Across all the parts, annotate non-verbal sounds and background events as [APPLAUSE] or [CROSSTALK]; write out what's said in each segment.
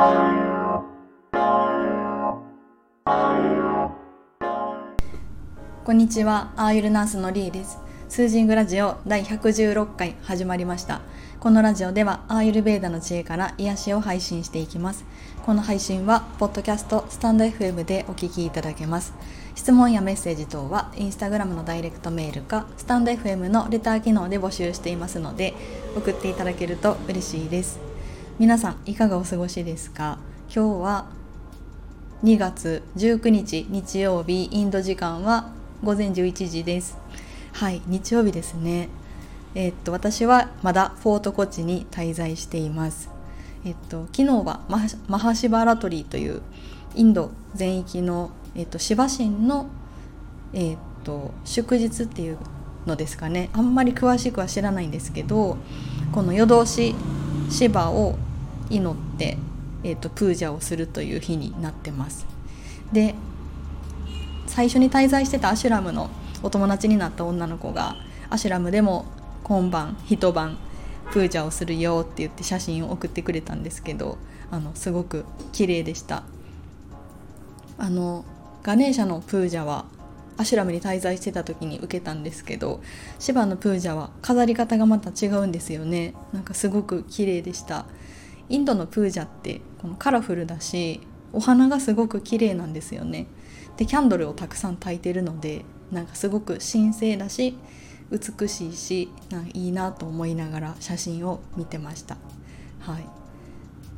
こんにちは、アーユルナースのリーです。スージングラジオ第116回始まりました。このラジオではアーユルベーダの知恵から癒しを配信していきます。この配信は、ポッドキャスト、スタンド FM でお聞きいただけます。質問やメッセージ等は、インスタグラムのダイレクトメールか、スタンド FM のレター機能で募集していますので、送っていただけると嬉しいです。皆さん、いかがお過ごしですか？今日は2月19日日曜日インド時間は午前11時です。はい日曜日ですね。え、っと私はまだフォートコチに滞在しています。えっと昨日はマハシバラトリーというインド全域の、えっと、シバ神の、えっと、祝日っていうのですかね。あんまり詳しくは知らないんですけどこの夜通しシバを祈って、えっと、プージャをするという日になってます。で最初に滞在してたアシュラムのお友達になった女の子がアシュラムでも今晩一晩プージャをするよって言って写真を送ってくれたんですけどあのすごく綺麗でした。あのガネーシャのプージャはアシュラムに滞在してた時に受けたんですけどシバのプージャは飾り方がまた違うんですよね。なんかすごく綺麗でした。インドのプージャってこのカラフルだしお花がすごく綺麗なんですよね。でキャンドルをたくさん焚いてるのでなんかすごく神聖だし美しいしなんかいいなと思いながら写真を見てました。はい、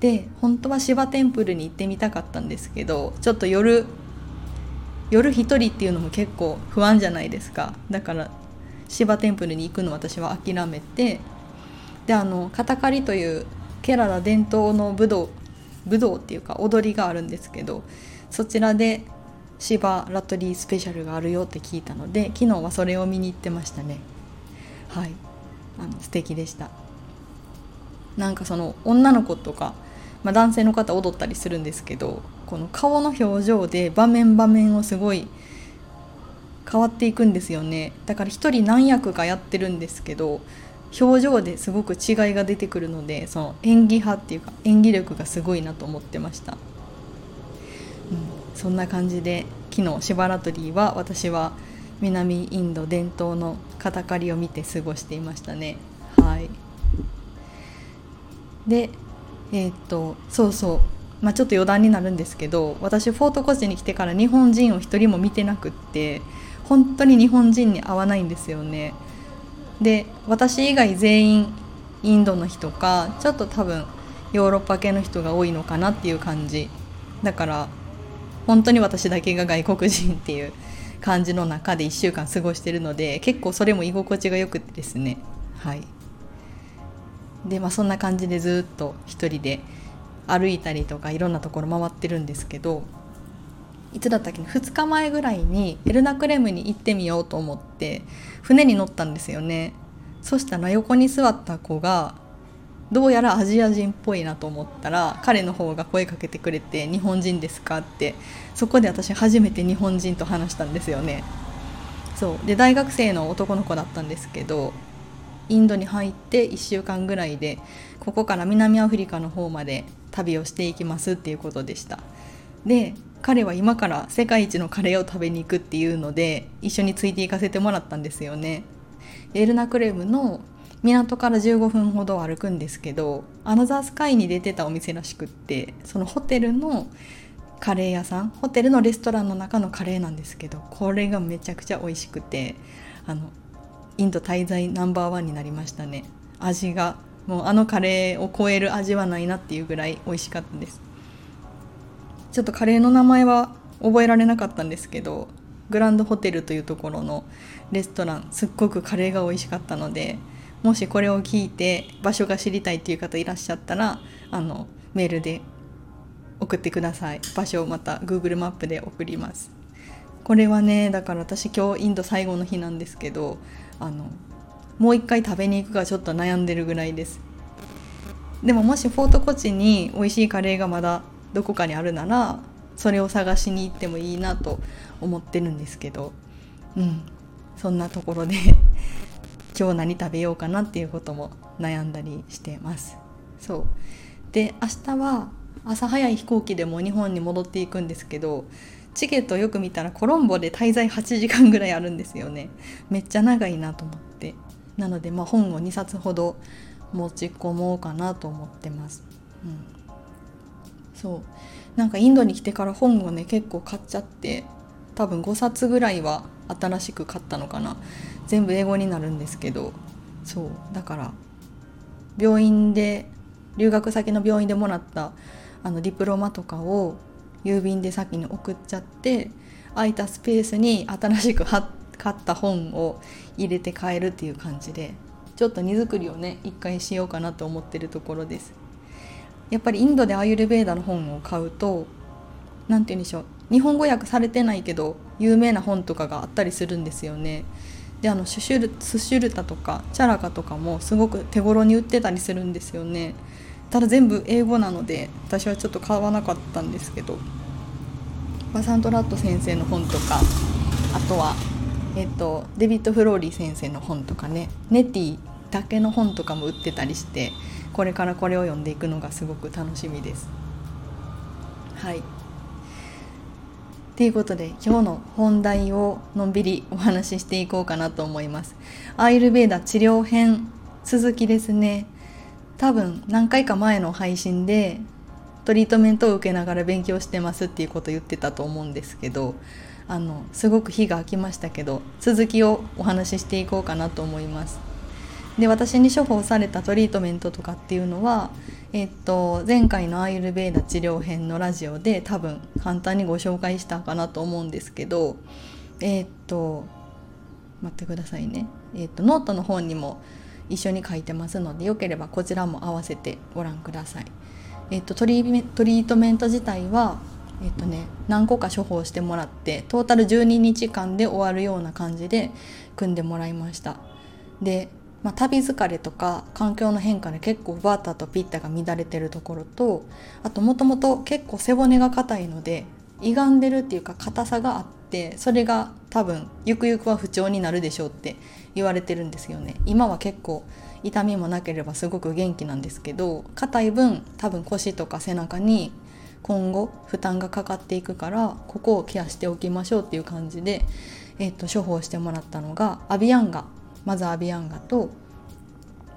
で本当は芝テンプルに行ってみたかったんですけどちょっと夜夜一人っていうのも結構不安じゃないですか。だから芝テンプルに行くの私は諦めてであのカタカリというケララ伝統の武道武道っていうか踊りがあるんですけどそちらでシバラトリースペシャルがあるよって聞いたので昨日はそれを見に行ってましたね。はい。あの素敵でした。なんかその女の子とか、まあ、男性の方踊ったりするんですけどこの顔の表情で場面場面をすごい変わっていくんですよね。だから一人何役かやってるんですけど表情ですごく違いが出てくるのでその演技派っていうか演技力がすごいなと思ってました。そんな感じで昨日シバラトリーは私は南インド伝統のカタカリを見て過ごしていましたね。はい。でえー、っとそうそう。まあ、ちょっと余談になるんですけど私フォートコーチに来てから日本人を一人も見てなくって本当に日本人に会わないんですよね。で私以外全員インドの人かちょっと多分ヨーロッパ系の人が多いのかなっていう感じ。だから本当に私だけが外国人っていう感じの中で1週間過ごしてるので結構それも居心地がよくてですね。はい。でまあそんな感じでずっと一人で歩いたりとかいろんなところ回ってるんですけどいつだったっけ2日前ぐらいにエルナクレムに行ってみようと思って船に乗ったんですよね。そしたら横に座った子がどうやらアジア人っぽいなと思ったら彼の方が声かけてくれて「日本人ですか?」ってそこで私初めて日本人と話したんですよね。そう。で大学生の男の子だったんですけどインドに入って1週間ぐらいでここから南アフリカの方まで旅をしていきますっていうことでした。で彼は今から世界一のカレーを食べに行くっていうので一緒について行かせてもらったんですよね。エルナクレムの港から15分ほど歩くんですけどアナザースカイに出てたお店らしくってそのホテルのカレー屋さんホテルのレストランの中のカレーなんですけどこれがめちゃくちゃ美味しくてあのインド滞在ナンバーワンになりましたね。味がもうあのカレーを超える味はないなっていうぐらい美味しかったです。ちょっとカレーの名前は覚えられなかったんですけどグランドホテルというところのレストランすっごくカレーが美味しかったのでもしこれを聞いて場所が知りたいっていう方いらっしゃったらあのメールで送ってください。場所をまた Google マップで送ります。これはねだから私今日インド最後の日なんですけどあのもう一回食べに行くかちょっと悩んでるぐらいです。でももしフォートコチに美味しいカレーがまだどこかにあるならそれを探しに行ってもいいなと思ってるんですけどうん。そんなところで [LAUGHS] 今日何食べようかなっていうことも悩んだりしてます。そう。で明日は朝早い飛行機でも日本に戻っていくんですけどチケットよく見たらコロンボで滞在8時間ぐらいあるんですよね。めっちゃ長いなと思って。なのでまあ本を2冊ほど持ち込もうかなと思ってます、うん、そう。なんかインドに来てから本をね結構買っちゃって多分5冊ぐらいは新しく買ったのかな。全部英語になるんですけど。そう。だから病院で留学先の病院でもらったあのディプロマとかを郵便で先に送っちゃって空いたスペースに新しく買った本を入れて帰るっていう感じでちょっと荷造りをね一回しようかなと思ってるところです。やっぱりインドでアーユルベーダの本を買うと何て言うんでしょう日本語訳されてないけど有名な本とかがあったりするんですよね。であのシュシュルスシュルタとかチャラカとかもすごく手頃に売ってたりするんですよね。ただ全部英語なので私はちょっと買わなかったんですけど。バサントラット先生の本とかあとは、えっと、デビッド・フローリー先生の本とかね。ネティだけの本とかも売ってたりしてこれからこれを読んでいくのがすごく楽しみです。はいということで今日の本題をのんびりお話ししていこうかなと思います。アイルベーダ治療編続きですね。多分何回か前の配信でトリートメントを受けながら勉強してますっていうことを言ってたと思うんですけどあのすごく日が空きましたけど続きをお話ししていこうかなと思います。で私に処方されたトリートメントとかっていうのは、えっと、前回のアーユルベーダ治療編のラジオで多分簡単にご紹介したかなと思うんですけどえっと待ってくださいね、えっと、ノートの方にも一緒に書いてますのでよければこちらも合わせてご覧ください。えっと、トリトリートメント自体は、えっとね、何個か処方してもらってトータル12日間で終わるような感じで組んでもらいました。で、まあ、旅疲れとか環境の変化で結構バータとピッタが乱れてるところとあともともと結構背骨が硬いので歪んでるっていうか硬さがあってそれが多分ゆくゆくは不調になるでしょうって言われてるんですよね。今は結構痛みもなければすごく元気なんですけど硬い分多分腰とか背中に今後負担がかかっていくからここをケアしておきましょうっていう感じで、えー、と処方してもらったのがアビアンガまずアビアンガと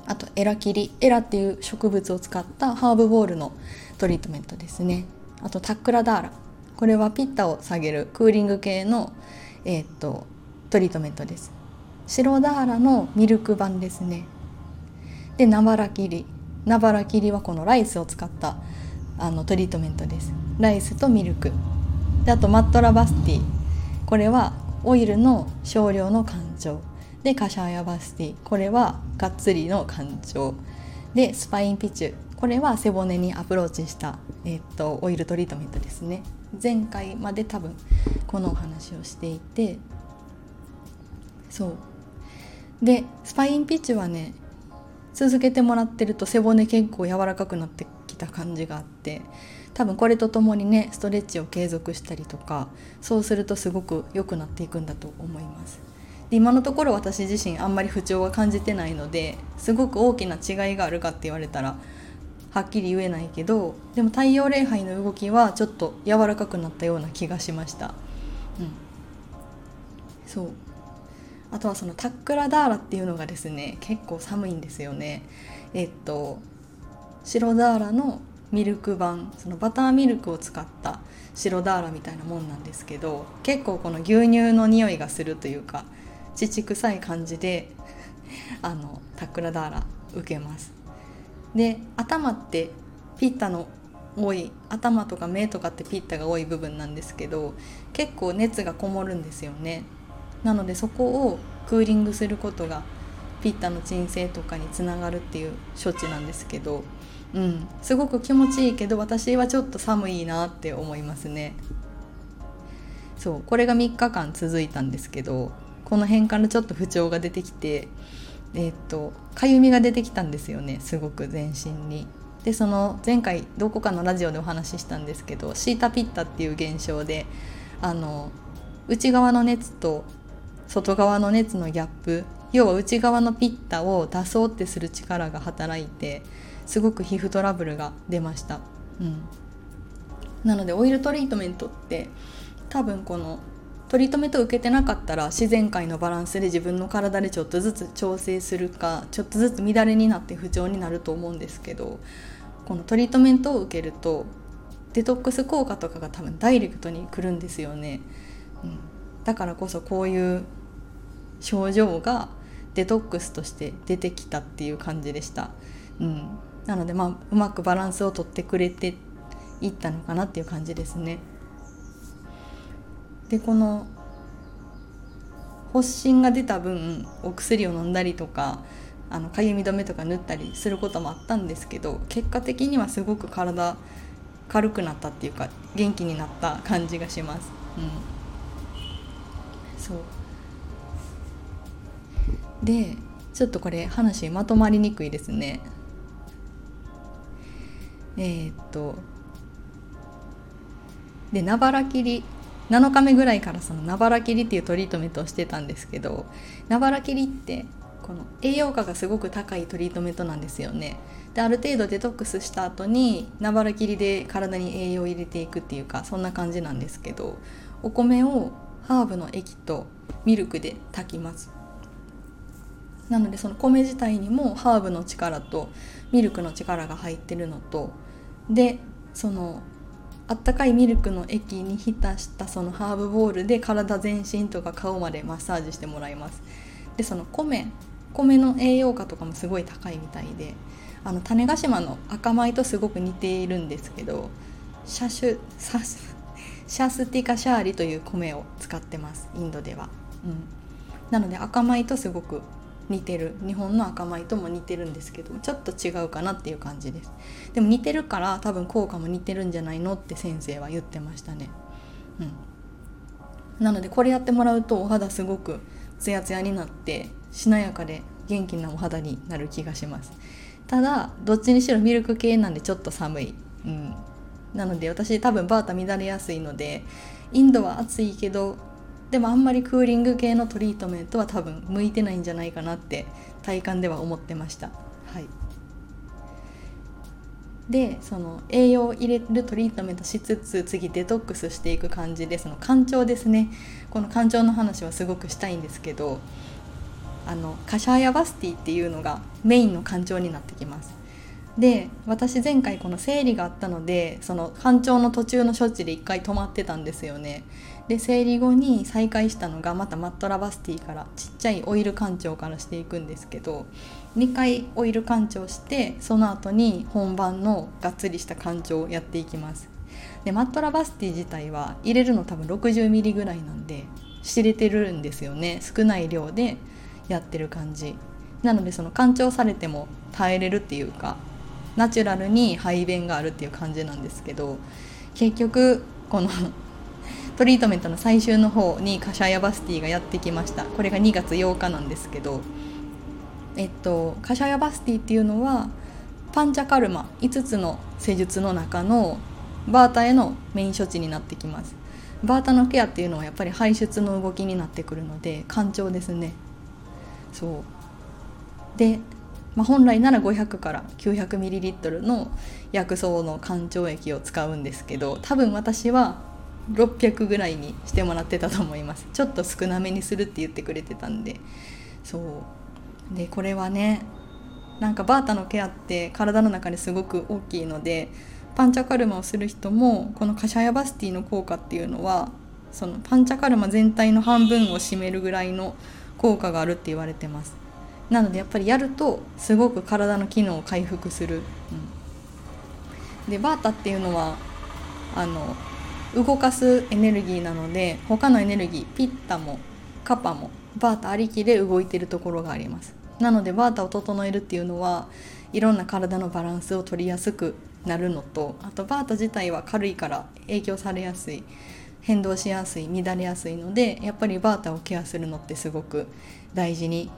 あとエラキリエラっていう植物を使ったハーブボールのトリートメントですね。あとタックラダーラ。これはピッタを下げるクーリング系の、えー、っとトリートメントです。シロダーラのミルク版ですね。でナバラキリ。ナバラキリはこのライスを使ったあのトリートメントです。ライスとミルク。であとマートラバスティ。これはオイルの少量の浣腸でカシャーヤバスティ。これはがっつりの浣腸でスパインピチュ。これは背骨にアプローチした、え、っとオイルトリートメントですね。前回まで多分このお話をしていて。そう。でスパインピッチはね続けてもらってると背骨結構柔らかくなってきた感じがあって。多分これとともにねストレッチを継続したりとかそうするとすごく良くなっていくんだと思います。今のところ私自身あんまり不調は感じてないのですごく大きな違いがあるかって言われたらはっきり言えないけどでも太陽礼拝の動きはちょっと柔らかくなったような気がしました。うん。そう。あとはそのタックラダーラっていうのがですね結構寒いんですよね。えっと白ダーラのミルク版そのバターミルクを使った白ダーラみたいなもんなんですけど結構この牛乳の匂いがするというか乳臭い感じで [LAUGHS] あのタックラダーラ受けます。で頭ってピッタの多い頭とか目とかってピッタが多い部分なんですけど結構熱がこもるんですよね。なのでそこをクーリングすることがピッタの鎮静とかにつながるっていう処置なんですけどうん。すごく気持ちいいけど私はちょっと寒いなって思いますね。そう。これが3日間続いたんですけどこの辺からちょっと不調が出てきてえー、っとかゆみが出てきたんですよねすごく全身に。でその前回どこかのラジオでお話ししたんですけどシータピッタっていう現象であの内側の熱と外側の熱のギャップ要は内側のピッタを出そうってする力が働いてすごく皮膚トラブルが出ました。うんなのでオイルトリートメントって多分このトリートメントを受けてなかったら自然界のバランスで自分の体でちょっとずつ調整するかちょっとずつ乱れになって不調になると思うんですけどこのトリートメントを受けるとデトックス効果とかが多分ダイレクトに来るんですよね、うん、だからこそこういう症状がデトックスとして出てきたっていう感じでした、うん、なのでまあうまくバランスをとってくれていったのかなっていう感じですね。でこの発疹が出た分お薬を飲んだりとかあのかゆみ止めとか塗ったりすることもあったんですけど結果的にはすごく体軽くなったっていうか元気になった感じがします。うん、そうでちょっとこれ話まとまりにくいですね。えー、っとでなばら切り7日目ぐらいからそのなばら切りっていうトリートメントをしてたんですけどなばら切りってこの栄養価がすごく高いトリートメントなんですよね。である程度デトックスした後になばら切りで体に栄養を入れていくっていうかそんな感じなんですけどお米をハーブの液とミルクで炊きます。なのでその米自体にもハーブの力とミルクの力が入ってるのとでそのあったかいミルクの液に浸したそのハーブボールで体全身とか顔までマッサージしてもらいます。でその米。米の栄養価とかもすごい高いみたいであの種子島の赤米とすごく似ているんですけどシャシュサシャスティカシャーリという米を使ってます。インドでは、うん、なので赤米とすごく似てる。日本の赤米とも似てるんですけどちょっと違うかなっていう感じです。でも似てるから多分効果も似てるんじゃないのって先生は言ってましたね。うん。なのでこれやってもらうとお肌すごくツヤツヤになってしなやかで元気なお肌になる気がします。ただどっちにしろミルク系なんでちょっと寒い、うん、なので私多分バータ乱れやすいのでインドは暑いけどでもあんまりクーリング系のトリートメントは多分向いてないんじゃないかなって体感では思ってました。はい。でその栄養を入れるトリートメントしつつ次デトックスしていく感じでその干潮ですね。この干潮の話はすごくしたいんですけどあのカシャーヤバスティっていうのがメインの干潮になってきます。で私前回この生理があったのでその干潮の途中の処置で1回止まってたんですよねで生理後に再開したのがまたマットラバスティからちっちゃいオイル干潮からしていくんですけど2回オイル干潮してその後に本番のがっつりした干潮をやっていきます。でマットラバスティ自体は入れるの多分 60ml ぐらいなんで知れてるんですよね。少ない量でやってる感じ。なのでその干潮されても耐えれるっていうかナチュラルに排便があるっていう感じなんですけど結局このトリートメントの最終の方にカシャヤバスティがやってきました。これが2月8日なんですけどえっとカシャヤバスティっていうのはパンチャカルマ5つの施術の中のバータへのメイン処置になってきます。バータのケアっていうのはやっぱり排出の動きになってくるので干潮ですね。そう。で、まあ、本来なら500から 900ml の薬草の干潮液を使うんですけど多分私は600ぐらいにしてもらってたと思います。ちょっと少なめにするって言ってくれてたんで。そう。でこれはねなんかバータのケアって体の中ですごく大きいのでパンチャカルマをする人もこのカシャヤバスティの効果っていうのはそのパンチャカルマ全体の半分を占めるぐらいの効果があるって言われてます。なのでやっぱりやるとすごく体の機能を回復する、うん、でバータっていうのはあの動かすエネルギーなので他のエネルギーピッタもカパもバータありきで動いてるところがあります。なのでバータを整えるっていうのはいろんな体のバランスを取りやすくなるのとあとバータ自体は軽いから影響されやすい変動しやすい乱れやすいのでやっぱりバータをケアするのってすごく大事に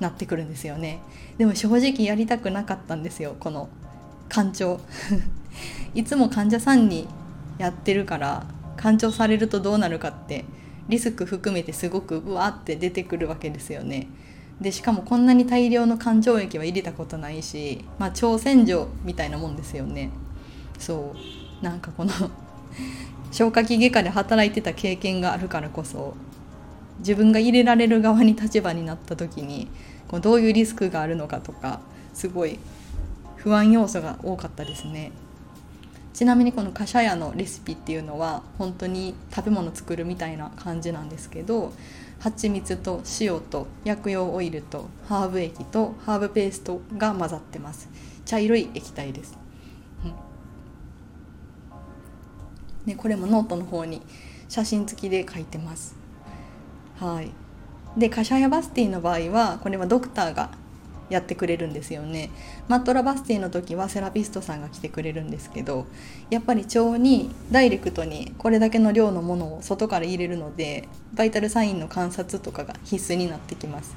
なってくるんですよね。でも正直やりたくなかったんですよこの干潮 [LAUGHS] いつも患者さんにやってるから干潮されるとどうなるかってリスク含めてすごくうわって出てくるわけですよね。でしかもこんなに大量の干潮液は入れたことないし、まあ、超洗浄みたいなもんですよね。そうなんかこの [LAUGHS] 消化器外科で働いてた経験があるからこそ自分が入れられる側に立場になった時にこうどういうリスクがあるのかとかすごい不安要素が多かったですねちなみにこのカシャヤのレシピっていうのは本当に食べ物作るみたいな感じなんですけど蜂蜜と塩と薬用オイルとハーブ液とハーブペーストが混ざってます。茶色い液体です、うん。ね、これもノートの方に写真付きで書いてます。はい。でカシャヤバスティの場合はこれはドクターがやってくれるんですよね。マットラバスティの時はセラピストさんが来てくれるんですけどやっぱり腸にダイレクトにこれだけの量のものを外から入れるのでバイタルサインの観察とかが必須になってきます。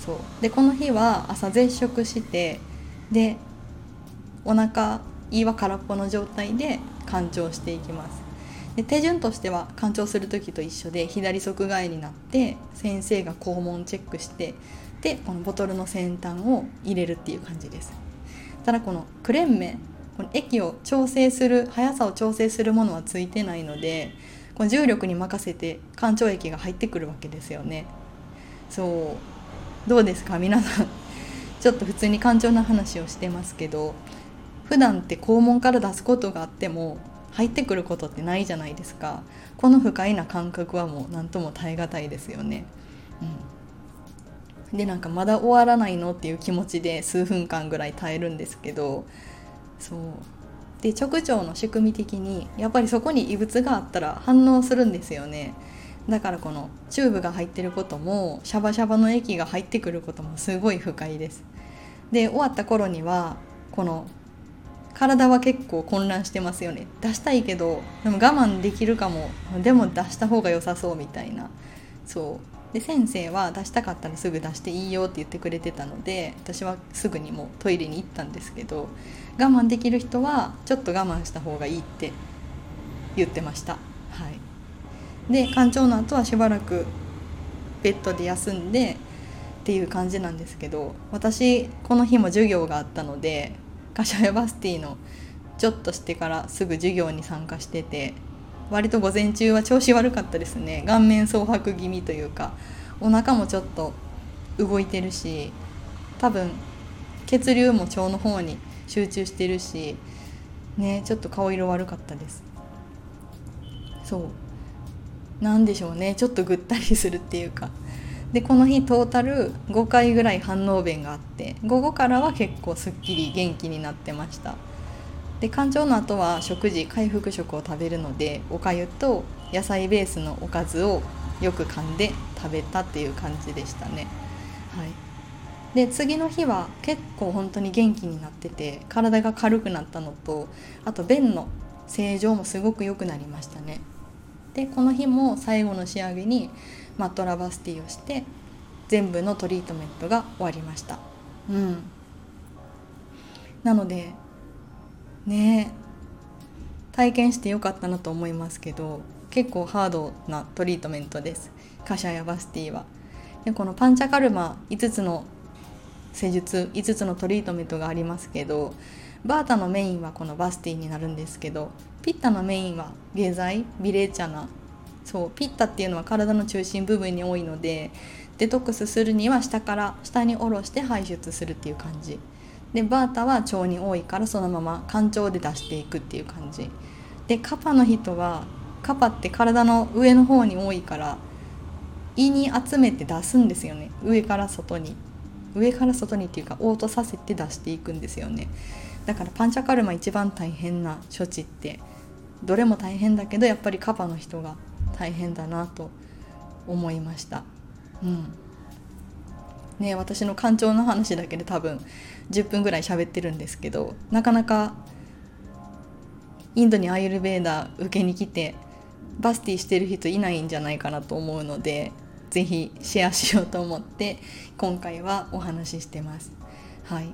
そう。でこの日は朝絶食してでお腹胃は空っぽの状態で干潮していきます。で手順としては干潮する時と一緒で左側外になって先生が肛門チェックしてでこのボトルの先端を入れるっていう感じです。ただこのクレンメこの液を調整する速さを調整するものはついてないのでこの重力に任せて干潮液が入ってくるわけですよね。そう。どうですか？皆さん。ちょっと普通に干潮の話をしてますけど普段って肛門から出すことがあっても入ってくることってないじゃないですか。この不快な感覚はもう何とも耐え難いですよね、うん。でなんかまだ終わらないのっていう気持ちで数分間ぐらい耐えるんですけどそう。で直腸の仕組み的にやっぱりそこに異物があったら反応するんですよね。だからこのチューブが入ってることもシャバシャバの液が入ってくることもすごい不快です。で終わった頃にはこの体は結構混乱してますよね。出したいけどでも我慢できるかも。でも出した方が良さそうみたいな。そう。で先生は出したかったらすぐ出していいよって言ってくれてたので私はすぐにもうトイレに行ったんですけど我慢できる人はちょっと我慢した方がいいって言ってました。はい、で館長の後はしばらくベッドで休んでっていう感じなんですけど私この日も授業があったのでカシャヤバスティのちょっとしてからすぐ授業に参加してて割と午前中は調子悪かったですね。顔面蒼白気味というかお腹もちょっと動いてるし多分血流も腸の方に集中してるしねちょっと顔色悪かったです。そう。なんでしょうね。ちょっとぐったりするっていうか。でこの日トータル5回ぐらい反応弁があって午後からは結構すっきり元気になってました。で干潮の後は食事回復食を食べるのでおかゆと野菜ベースのおかずをよく噛んで食べたっていう感じでしたね。はい、で次の日は結構本当に元気になってて体が軽くなったのとあと便の正常もすごく良くなりましたね。でこの日も最後の仕上げにマットラバスティをして全部のトリートメントが終わりました。うん、なのでね。体験してよかったなと思いますけど結構ハードなトリートメントです。カシャヤバスティは。でこのパンチャカルマ5つの施術5つのトリートメントがありますけどバータのメインはこのバスティになるんですけどピッタのメインは下剤ビレーチャナそうピッタっていうのは体の中心部分に多いのでデトックスするには下から下に下ろして排出するっていう感じ。でバータは腸に多いからそのまま肝腸で出していくっていう感じ。でカパの人はカパって体の上の方に多いから胃に集めて出すんですよね。上から外に。上から外にっていうかオートさせて出していくんですよね。だからパンチャカルマ一番大変な処置ってどれも大変だけどやっぱりカパの人が大変だなと思いました。うん。ね私の肝腸の話だけで多分10分ぐらい喋ってるんですけどなかなかインドにアイルベーダー受けに来てバスティしてる人いないんじゃないかなと思うので是非シェアしようと思って今回はお話ししてます。はい、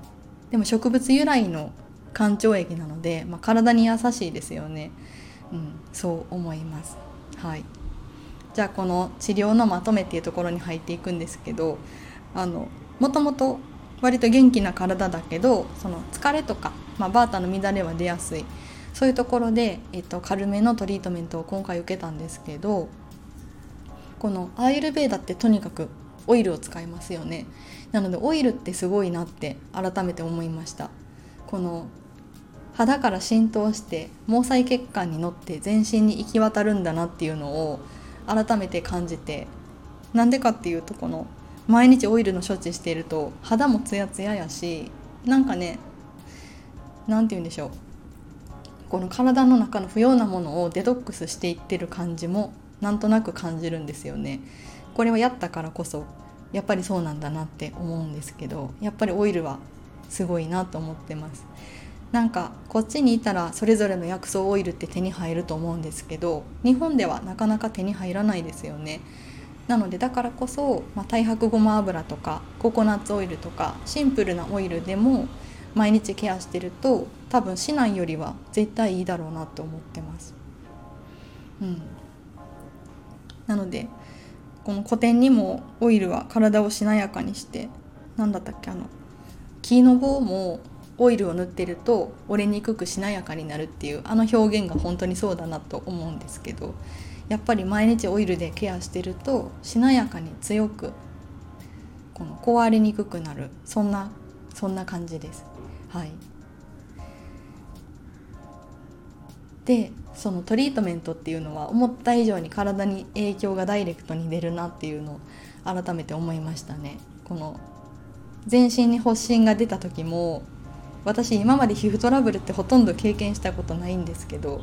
でも植物由来の肝腸液なので、まあ、体に優しいですよね、うん、そう思います。はい、じゃあこの治療のまとめっていうところに入っていくんですけどあのもともと割と元気な体だけどその疲れとか、まあ、バータの乱れは出やすい。そういうところで、えっと、軽めのトリートメントを今回受けたんですけどこのアイルベーダってとにかくオイルを使いますよね。なのでオイルってすごいなって改めて思いました。この肌から浸透して毛細血管に乗って全身に行き渡るんだなっていうのを改めて感じてなんでかっていうとこの毎日オイルの処置していると肌もツヤツヤやしなんかね何て言うんでしょう。この体の中の不要なものをデトックスしていってる感じもなんとなく感じるんですよね。これはやったからこそやっぱりそうなんだなって思うんですけどやっぱりオイルはすごいなと思ってます。なんかこっちにいたらそれぞれの薬草オイルって手に入ると思うんですけど日本ではなかなか手に入らないですよね。なのでだからこそ、まあ、太白ごま油とかココナッツオイルとかシンプルなオイルでも毎日ケアしてると多分市内よりは絶対いいだろうなと思ってます。うん、なのでこの古典にもオイルは体をしなやかにして何だったっけあの木の棒もオイルを塗ってると折れにくくしなやかになるっていうあの表現が本当にそうだなと思うんですけどやっぱり毎日オイルでケアしてるとしなやかに強くこの壊れにくくなるそんなそんな感じです。はい、でそのトリートメントっていうのは思った以上に体に影響がダイレクトに出るなっていうのを改めて思いましたね。この全身に発疹が出た時も私今まで皮膚トラブルってほとんど経験したことないんですけど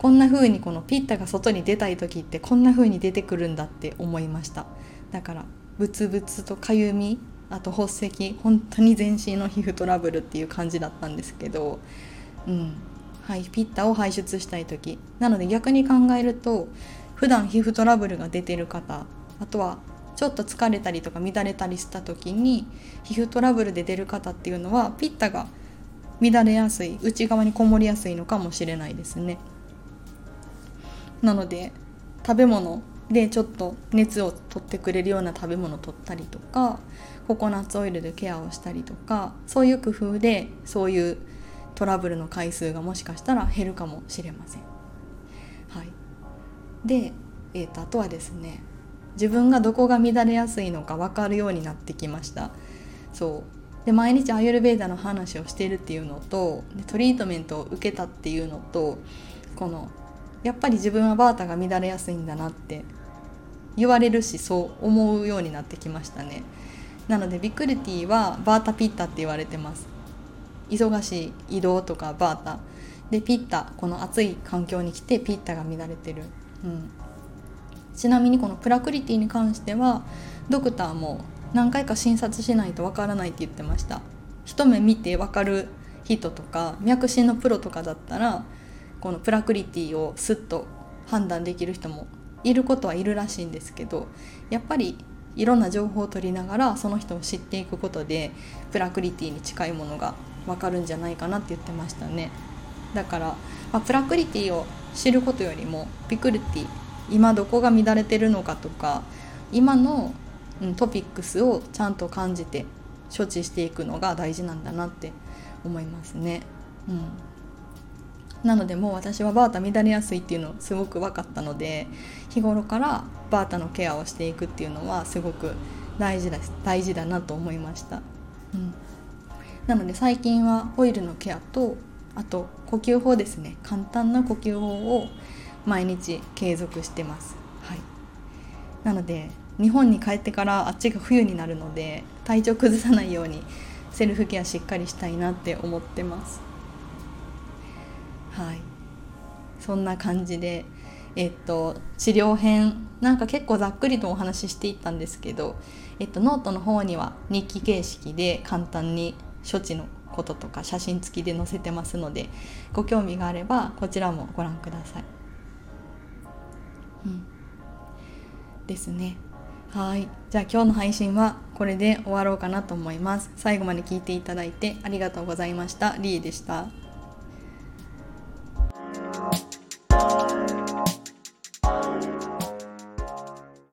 こんな風にこのピッタが外に出たい時ってこんな風に出てくるんだって思いました。だからブツブツとかゆみあと発石本当に全身の皮膚トラブルっていう感じだったんですけどうん。はい、ピッタを排出したい時。なので逆に考えると普段皮膚トラブルが出てる方あとはちょっと疲れたりとか乱れたりした時に皮膚トラブルで出る方っていうのはピッタが乱れやすい内側にこもりやすいのかもしれないですね。なので食べ物でちょっと熱を取ってくれるような食べ物を取ったりとかココナッツオイルでケアをしたりとかそういう工夫でそういうトラブルの回数がもしかしたら減るかもしれません。はい、で、えーと、あとはですね自分がどこが乱れやすいのか分かるようになってきました。そうで毎日アユルベーダの話をしているっていうのとトリートメントを受けたっていうのとこのやっぱり自分はバータが乱れやすいんだなって言われるしそう思うようになってきましたね。なのでビクルティはバータピッタって言われてます。忙しい移動とかバータ。でピッタこの暑い環境に来てピッタが乱れてる、うん、ちなみにこのプラクリティに関してはドクターも何回か診察しないとわからないって言ってました。一目見てわかる人とか脈診のプロとかだったらこのプラクリティをスッと判断できる人もいることはいるらしいんですけどやっぱりいろんな情報を取りながらその人を知っていくことでプラクリティに近いものがわかるんじゃないかなって言ってましたねだから、まあ、プラクリティを知ることよりもピクルティ今どこが乱れてるのかとか今のトピックスをちゃんと感じて処置していくのが大事なんだなって思いますね。うん、なのでもう私はバータ乱れやすいっていうのすごく分かったので日頃からバータのケアをしていくっていうのはすごく大事だ大事だなと思いました。うん、なので最近はオイルのケアとあと呼吸法ですね簡単な呼吸法を毎日継続してます。はい、なので日本に帰ってからあっちが冬になるので体調崩さないようにセルフケアしっかりしたいなって思ってますはい。そんな感じでえっと治療編なんか結構ざっくりとお話ししていったんですけど、えっと、ノートの方には日記形式で簡単に処置のこととか写真付きで載せてますのでご興味があればこちらもご覧ください。うん、ですね。はい。じゃあ今日の配信はこれで終わろうかなと思います。最後まで聞いていただいてありがとうございました。リーでした。